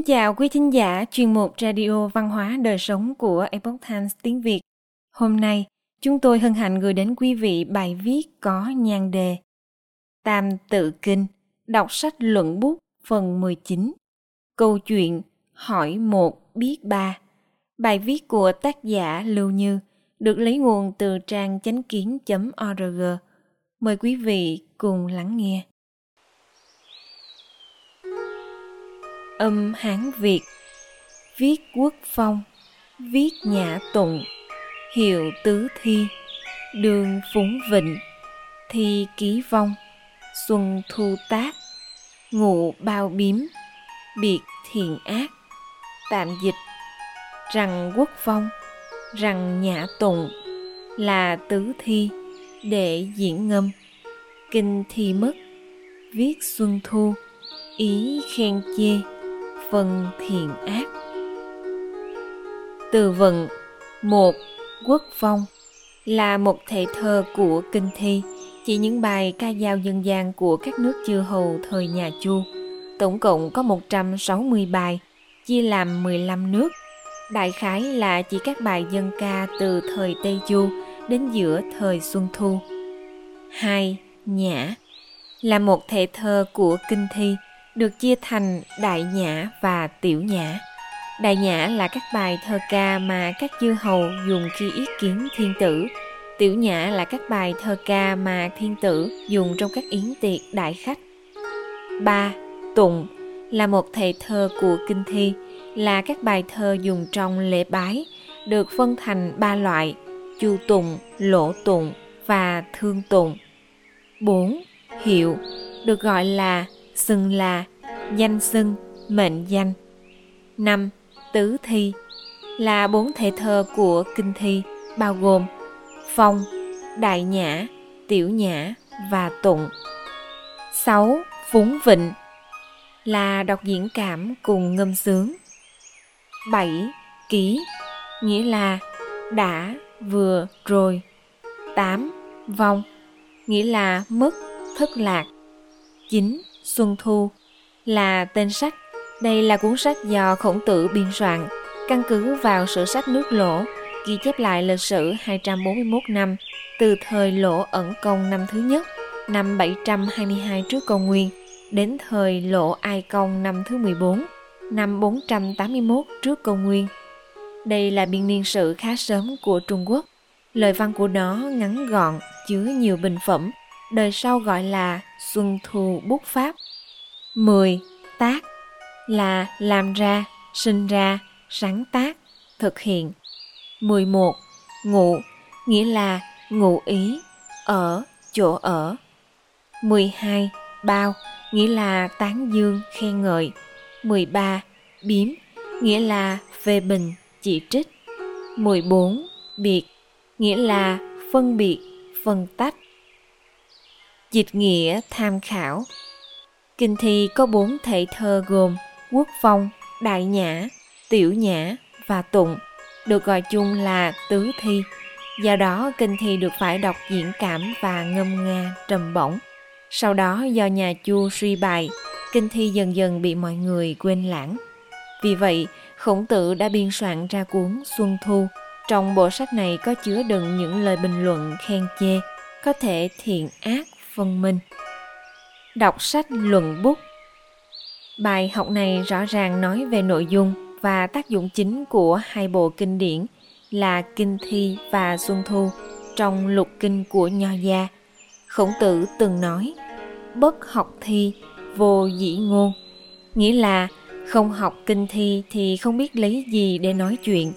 Xin chào quý thính giả chuyên mục Radio Văn hóa Đời Sống của Epoch Times tiếng Việt. Hôm nay, chúng tôi hân hạnh gửi đến quý vị bài viết có nhan đề Tam tự kinh, đọc sách luận bút phần 19. Câu chuyện hỏi một biết ba. Bài viết của tác giả Lưu Như được lấy nguồn từ trang chánh kiến.org. Mời quý vị cùng lắng nghe. Âm Hán Việt. Viết quốc phong, Viết nhã tụng, Hiệu tứ thi, Đường phúng vịnh, Thi ký vong, Xuân thu tác, Ngụ bao biếm, Biệt thiện ác, Tạm dịch, Rằng quốc phong, Rằng nhã tụng, Là tứ thi Để diễn ngâm. Kinh thi mất, Viết xuân thu, Ý khen chê phân thiện ác từ vựng một quốc phong là một thể thơ của kinh thi chỉ những bài ca dao dân gian của các nước chư hầu thời nhà Chu. Tổng cộng có 160 bài, chia làm 15 nước. Đại khái là chỉ các bài dân ca từ thời Tây Chu đến giữa thời Xuân Thu. 2. Nhã là một thể thơ của kinh thi được chia thành đại nhã và tiểu nhã. Đại nhã là các bài thơ ca mà các chư hầu dùng khi ý kiến thiên tử. Tiểu nhã là các bài thơ ca mà thiên tử dùng trong các yến tiệc đại khách. 3. Tụng là một thể thơ của kinh thi, là các bài thơ dùng trong lễ bái, được phân thành ba loại: chu tụng, lỗ tụng và thương tụng. 4. Hiệu được gọi là xưng là danh xưng, mệnh danh. Năm, tứ thi là bốn thể thơ của kinh thi, bao gồm phong, đại nhã, tiểu nhã và tụng. Sáu, phúng vịnh là đọc diễn cảm cùng ngâm sướng. Bảy, ký nghĩa là đã, vừa, rồi. Tám, vong nghĩa là mất, thất lạc. Chín Xuân Thu là tên sách. Đây là cuốn sách do khổng tử biên soạn, căn cứ vào sử sách nước lỗ, ghi chép lại lịch sử 241 năm từ thời lỗ ẩn công năm thứ nhất, năm 722 trước công nguyên, đến thời lỗ ai công năm thứ 14, năm 481 trước công nguyên. Đây là biên niên sử khá sớm của Trung Quốc. Lời văn của nó ngắn gọn, chứa nhiều bình phẩm, đời sau gọi là Xuân Thu Bút Pháp 10. Tác là làm ra, sinh ra, sáng tác, thực hiện. 11. Ngụ nghĩa là ngụ ý, ở, chỗ ở. 12. Bao nghĩa là tán dương, khen ngợi. 13. Biếm nghĩa là phê bình, chỉ trích. 14. Biệt nghĩa là phân biệt, phân tách. Dịch nghĩa tham khảo Kinh thi có bốn thể thơ gồm quốc phong, đại nhã, tiểu nhã và tụng, được gọi chung là tứ thi. Do đó, kinh thi được phải đọc diễn cảm và ngâm nga, trầm bổng. Sau đó, do nhà Chu suy bài, kinh thi dần dần bị mọi người quên lãng. Vì vậy, khổng tử đã biên soạn ra cuốn Xuân Thu. Trong bộ sách này có chứa đựng những lời bình luận khen chê, có thể thiện ác phân minh. Đọc sách luận bút. Bài học này rõ ràng nói về nội dung và tác dụng chính của hai bộ kinh điển là kinh thi và xuân thu trong lục kinh của nho gia. Khổng tử từng nói, bất học thi, vô dĩ ngôn. Nghĩa là không học kinh thi thì không biết lấy gì để nói chuyện.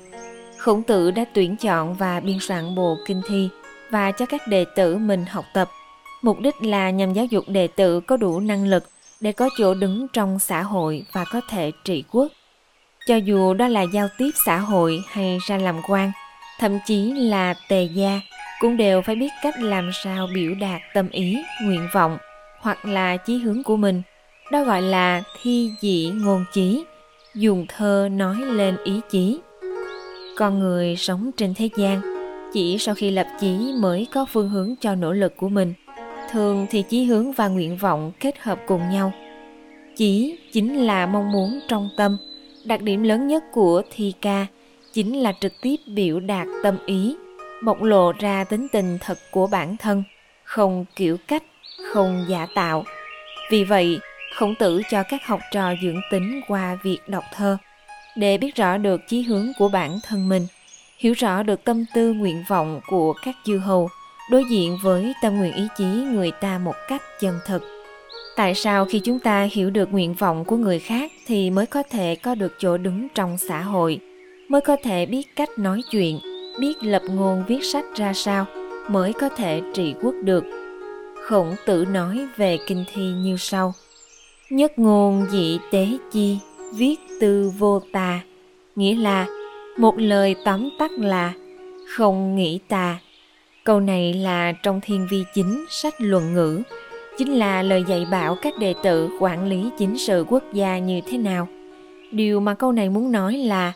Khổng tử đã tuyển chọn và biên soạn bộ kinh thi và cho các đệ tử mình học tập. Mục đích là nhằm giáo dục đệ tử có đủ năng lực để có chỗ đứng trong xã hội và có thể trị quốc. Cho dù đó là giao tiếp xã hội hay ra làm quan, thậm chí là tề gia, cũng đều phải biết cách làm sao biểu đạt tâm ý, nguyện vọng hoặc là chí hướng của mình. Đó gọi là thi dị ngôn chí, dùng thơ nói lên ý chí. Con người sống trên thế gian, chỉ sau khi lập chí mới có phương hướng cho nỗ lực của mình thường thì chí hướng và nguyện vọng kết hợp cùng nhau. Chí chính là mong muốn trong tâm. Đặc điểm lớn nhất của thi ca chính là trực tiếp biểu đạt tâm ý, bộc lộ ra tính tình thật của bản thân, không kiểu cách, không giả tạo. Vì vậy, khổng tử cho các học trò dưỡng tính qua việc đọc thơ, để biết rõ được chí hướng của bản thân mình, hiểu rõ được tâm tư nguyện vọng của các chư hầu, đối diện với tâm nguyện ý chí người ta một cách chân thực. Tại sao khi chúng ta hiểu được nguyện vọng của người khác thì mới có thể có được chỗ đứng trong xã hội? Mới có thể biết cách nói chuyện, biết lập ngôn viết sách ra sao mới có thể trị quốc được? Khổng tử nói về kinh thi như sau. Nhất ngôn dị tế chi, viết tư vô tà. Nghĩa là, một lời tóm tắt là, không nghĩ tà câu này là trong thiên vi chính sách luận ngữ chính là lời dạy bảo các đệ tử quản lý chính sự quốc gia như thế nào. Điều mà câu này muốn nói là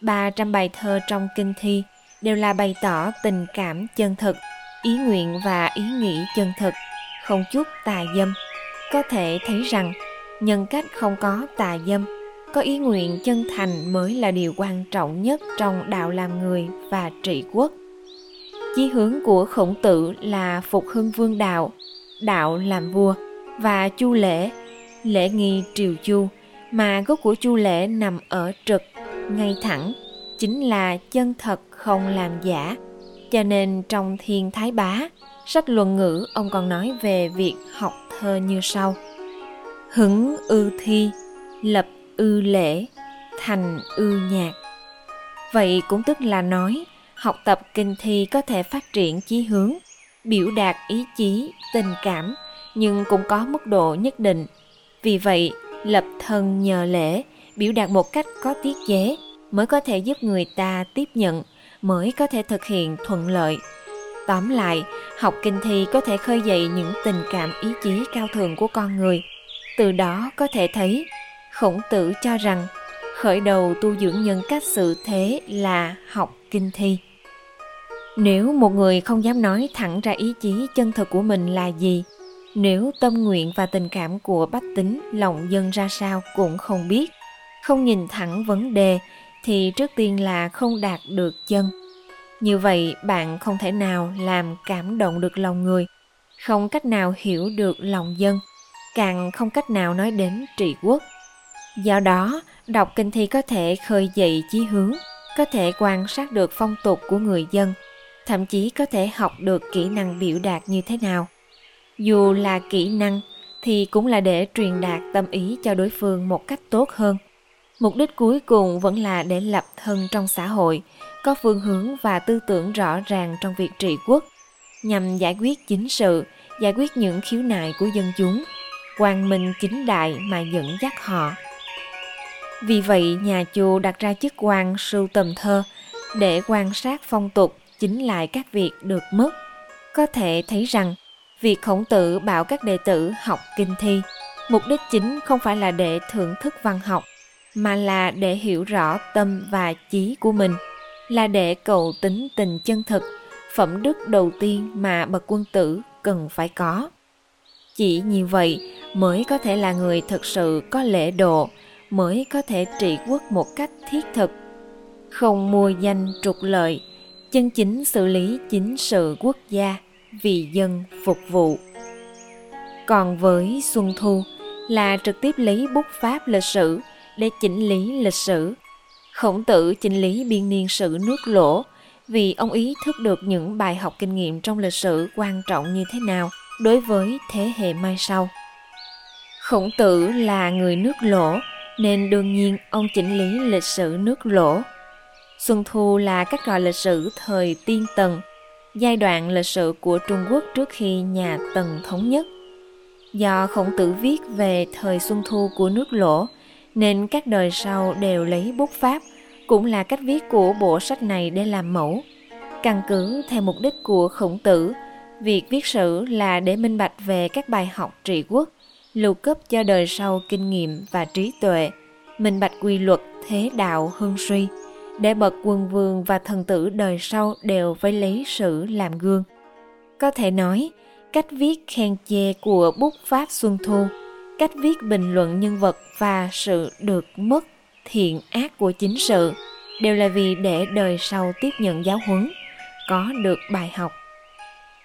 300 bài thơ trong kinh thi đều là bày tỏ tình cảm chân thực, ý nguyện và ý nghĩ chân thực, không chút tà dâm. Có thể thấy rằng nhân cách không có tà dâm, có ý nguyện chân thành mới là điều quan trọng nhất trong đạo làm người và trị quốc. Chí hướng của khổng tử là phục hưng vương đạo, đạo làm vua và chu lễ lễ nghi triều chu mà gốc của chu lễ nằm ở trực ngay thẳng chính là chân thật không làm giả. Cho nên trong thiên thái bá sách luận ngữ ông còn nói về việc học thơ như sau. Hứng ư thi lập ư lễ thành ư nhạc. Vậy cũng tức là nói học tập kinh thi có thể phát triển chí hướng, biểu đạt ý chí, tình cảm, nhưng cũng có mức độ nhất định. Vì vậy, lập thân nhờ lễ, biểu đạt một cách có tiết chế mới có thể giúp người ta tiếp nhận, mới có thể thực hiện thuận lợi. Tóm lại, học kinh thi có thể khơi dậy những tình cảm ý chí cao thượng của con người. Từ đó có thể thấy, khổng tử cho rằng khởi đầu tu dưỡng nhân cách sự thế là học kinh thi nếu một người không dám nói thẳng ra ý chí chân thực của mình là gì, nếu tâm nguyện và tình cảm của bách tính lòng dân ra sao cũng không biết, không nhìn thẳng vấn đề, thì trước tiên là không đạt được chân. Như vậy, bạn không thể nào làm cảm động được lòng người, không cách nào hiểu được lòng dân, càng không cách nào nói đến trị quốc. Do đó, đọc kinh thi có thể khơi dậy chí hướng, có thể quan sát được phong tục của người dân thậm chí có thể học được kỹ năng biểu đạt như thế nào. Dù là kỹ năng thì cũng là để truyền đạt tâm ý cho đối phương một cách tốt hơn. Mục đích cuối cùng vẫn là để lập thân trong xã hội, có phương hướng và tư tưởng rõ ràng trong việc trị quốc, nhằm giải quyết chính sự, giải quyết những khiếu nại của dân chúng, quang minh chính đại mà dẫn dắt họ. Vì vậy, nhà chùa đặt ra chức quan sưu tầm thơ để quan sát phong tục chính lại các việc được mất. Có thể thấy rằng, việc khổng tử bảo các đệ tử học kinh thi, mục đích chính không phải là để thưởng thức văn học, mà là để hiểu rõ tâm và chí của mình, là để cầu tính tình chân thực, phẩm đức đầu tiên mà bậc quân tử cần phải có. Chỉ như vậy mới có thể là người thực sự có lễ độ, mới có thể trị quốc một cách thiết thực, không mua danh trục lợi chân chính xử lý chính sự quốc gia vì dân phục vụ. Còn với xuân thu là trực tiếp lấy bút pháp lịch sử để chỉnh lý lịch sử, khổng tử chỉnh lý biên niên sử nước lỗ vì ông ý thức được những bài học kinh nghiệm trong lịch sử quan trọng như thế nào đối với thế hệ mai sau. Khổng tử là người nước lỗ nên đương nhiên ông chỉnh lý lịch sử nước lỗ Xuân Thu là cách gọi lịch sử thời tiên tần, giai đoạn lịch sử của Trung Quốc trước khi nhà Tần thống nhất. Do khổng tử viết về thời Xuân Thu của nước lỗ, nên các đời sau đều lấy bút pháp, cũng là cách viết của bộ sách này để làm mẫu. Căn cứ theo mục đích của khổng tử, việc viết sử là để minh bạch về các bài học trị quốc, lưu cấp cho đời sau kinh nghiệm và trí tuệ, minh bạch quy luật thế đạo hưng suy – để bậc quân vương và thần tử đời sau đều phải lấy sử làm gương. Có thể nói, cách viết khen chê của bút pháp Xuân Thu, cách viết bình luận nhân vật và sự được mất thiện ác của chính sự đều là vì để đời sau tiếp nhận giáo huấn có được bài học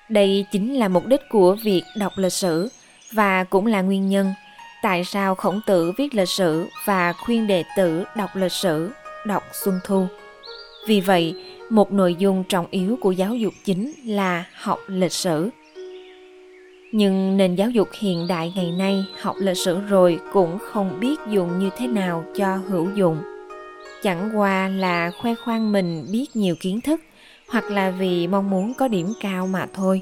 đây chính là mục đích của việc đọc lịch sử và cũng là nguyên nhân tại sao khổng tử viết lịch sử và khuyên đệ tử đọc lịch sử đọc xuân thu. Vì vậy, một nội dung trọng yếu của giáo dục chính là học lịch sử. Nhưng nền giáo dục hiện đại ngày nay học lịch sử rồi cũng không biết dùng như thế nào cho hữu dụng. Chẳng qua là khoe khoang mình biết nhiều kiến thức, hoặc là vì mong muốn có điểm cao mà thôi.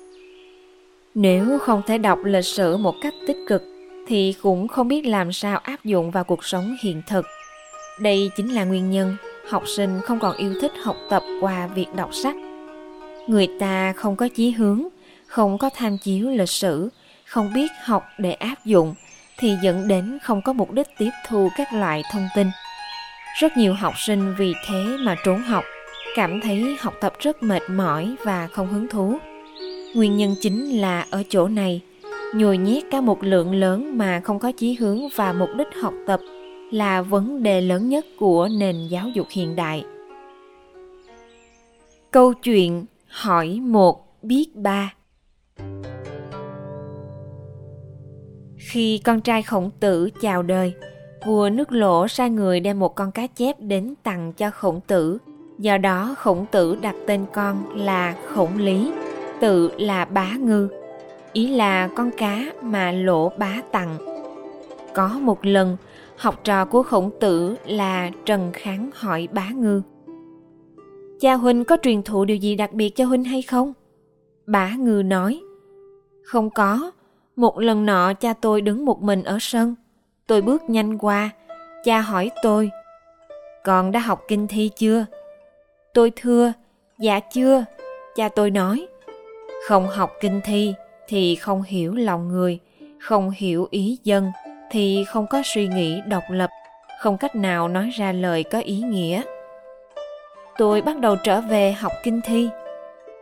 Nếu không thể đọc lịch sử một cách tích cực, thì cũng không biết làm sao áp dụng vào cuộc sống hiện thực đây chính là nguyên nhân học sinh không còn yêu thích học tập qua việc đọc sách. Người ta không có chí hướng, không có tham chiếu lịch sử, không biết học để áp dụng thì dẫn đến không có mục đích tiếp thu các loại thông tin. Rất nhiều học sinh vì thế mà trốn học, cảm thấy học tập rất mệt mỏi và không hứng thú. Nguyên nhân chính là ở chỗ này, nhồi nhét cả một lượng lớn mà không có chí hướng và mục đích học tập là vấn đề lớn nhất của nền giáo dục hiện đại. Câu chuyện hỏi một biết ba. Khi con trai khổng tử chào đời, vua nước lỗ sai người đem một con cá chép đến tặng cho khổng tử. Do đó, khổng tử đặt tên con là khổng lý, tự là bá ngư. Ý là con cá mà lỗ bá tặng. Có một lần học trò của khổng tử là trần kháng hỏi bá ngư. Cha huynh có truyền thụ điều gì đặc biệt cho huynh hay không? Bá ngư nói, không có. Một lần nọ cha tôi đứng một mình ở sân. Tôi bước nhanh qua. Cha hỏi tôi, con đã học kinh thi chưa? Tôi thưa dạ chưa. Cha tôi nói, không học kinh thi thì không hiểu lòng người, không hiểu ý dân thì không có suy nghĩ độc lập, không cách nào nói ra lời có ý nghĩa. Tôi bắt đầu trở về học kinh thi.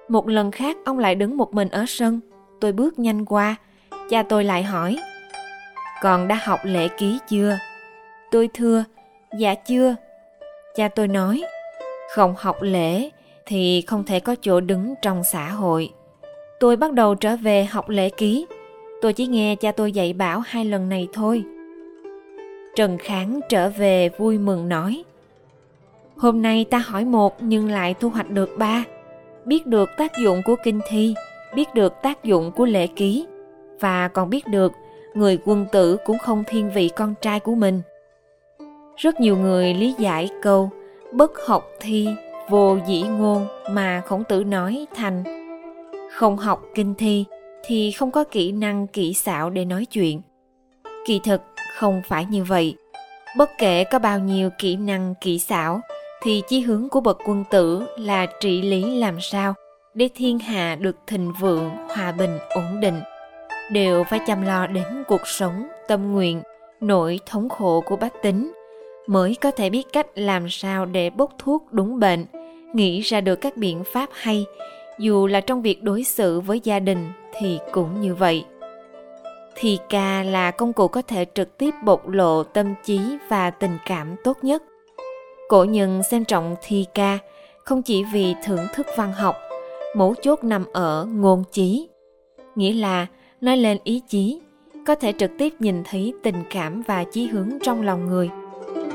Một lần khác, ông lại đứng một mình ở sân. Tôi bước nhanh qua. Cha tôi lại hỏi, con đã học lễ ký chưa? Tôi thưa dạ chưa. Cha tôi nói, không học lễ thì không thể có chỗ đứng trong xã hội. Tôi bắt đầu trở về học lễ ký tôi chỉ nghe cha tôi dạy bảo hai lần này thôi. Trần kháng trở về vui mừng nói, hôm nay ta hỏi một nhưng lại thu hoạch được ba. Biết được tác dụng của kinh thi, biết được tác dụng của lễ ký, và còn biết được người quân tử cũng không thiên vị con trai của mình. Rất nhiều người lý giải câu, bất học thi, vô dĩ ngôn mà khổng tử nói thành không học kinh thi thì không có kỹ năng, kỹ xảo để nói chuyện. Kỳ thực, không phải như vậy. Bất kể có bao nhiêu kỹ năng, kỹ xảo, thì chí hướng của bậc quân tử là trị lý làm sao để thiên hạ được thịnh vượng, hòa bình, ổn định. Đều phải chăm lo đến cuộc sống, tâm nguyện, nỗi thống khổ của bách tính mới có thể biết cách làm sao để bốc thuốc đúng bệnh, nghĩ ra được các biện pháp hay. Dù là trong việc đối xử với gia đình thì cũng như vậy. Thì ca là công cụ có thể trực tiếp bộc lộ tâm trí và tình cảm tốt nhất. Cổ nhân xem trọng thi ca không chỉ vì thưởng thức văn học, mấu chốt nằm ở ngôn chí. Nghĩa là nói lên ý chí, có thể trực tiếp nhìn thấy tình cảm và chí hướng trong lòng người.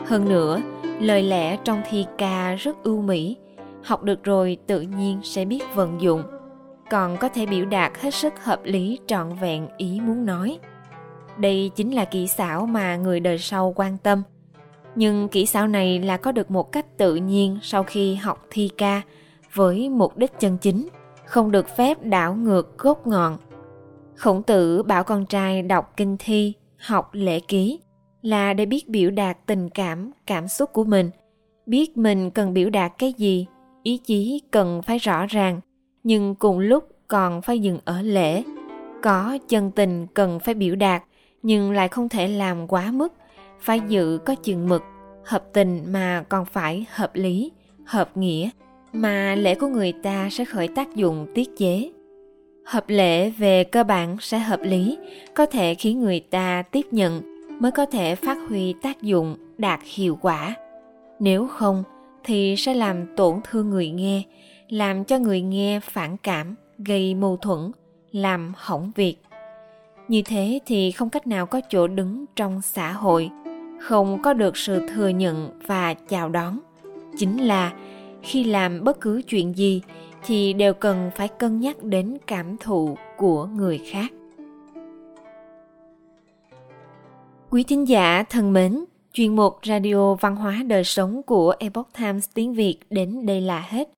Hơn nữa, lời lẽ trong thi ca rất ưu mỹ, học được rồi tự nhiên sẽ biết vận dụng còn có thể biểu đạt hết sức hợp lý, trọn vẹn ý muốn nói. Đây chính là kỹ xảo mà người đời sau quan tâm. Nhưng kỹ xảo này là có được một cách tự nhiên sau khi học thi ca với mục đích chân chính, không được phép đảo ngược gốc ngọn. Khổng tử bảo con trai đọc kinh thi, học lễ ký là để biết biểu đạt tình cảm cảm xúc của mình, biết mình cần biểu đạt cái gì, ý chí cần phải rõ ràng nhưng cùng lúc còn phải dừng ở lễ. Có chân tình cần phải biểu đạt, nhưng lại không thể làm quá mức. Phải giữ có chừng mực, hợp tình mà còn phải hợp lý, hợp nghĩa, mà lễ của người ta sẽ khởi tác dụng tiết chế. Hợp lễ về cơ bản sẽ hợp lý, có thể khiến người ta tiếp nhận mới có thể phát huy tác dụng đạt hiệu quả. Nếu không thì sẽ làm tổn thương người nghe làm cho người nghe phản cảm, gây mâu thuẫn, làm hỏng việc. Như thế thì không cách nào có chỗ đứng trong xã hội, không có được sự thừa nhận và chào đón. Chính là khi làm bất cứ chuyện gì thì đều cần phải cân nhắc đến cảm thụ của người khác. Quý thính giả thân mến, chuyên mục radio văn hóa đời sống của epoch times tiếng việt đến đây là hết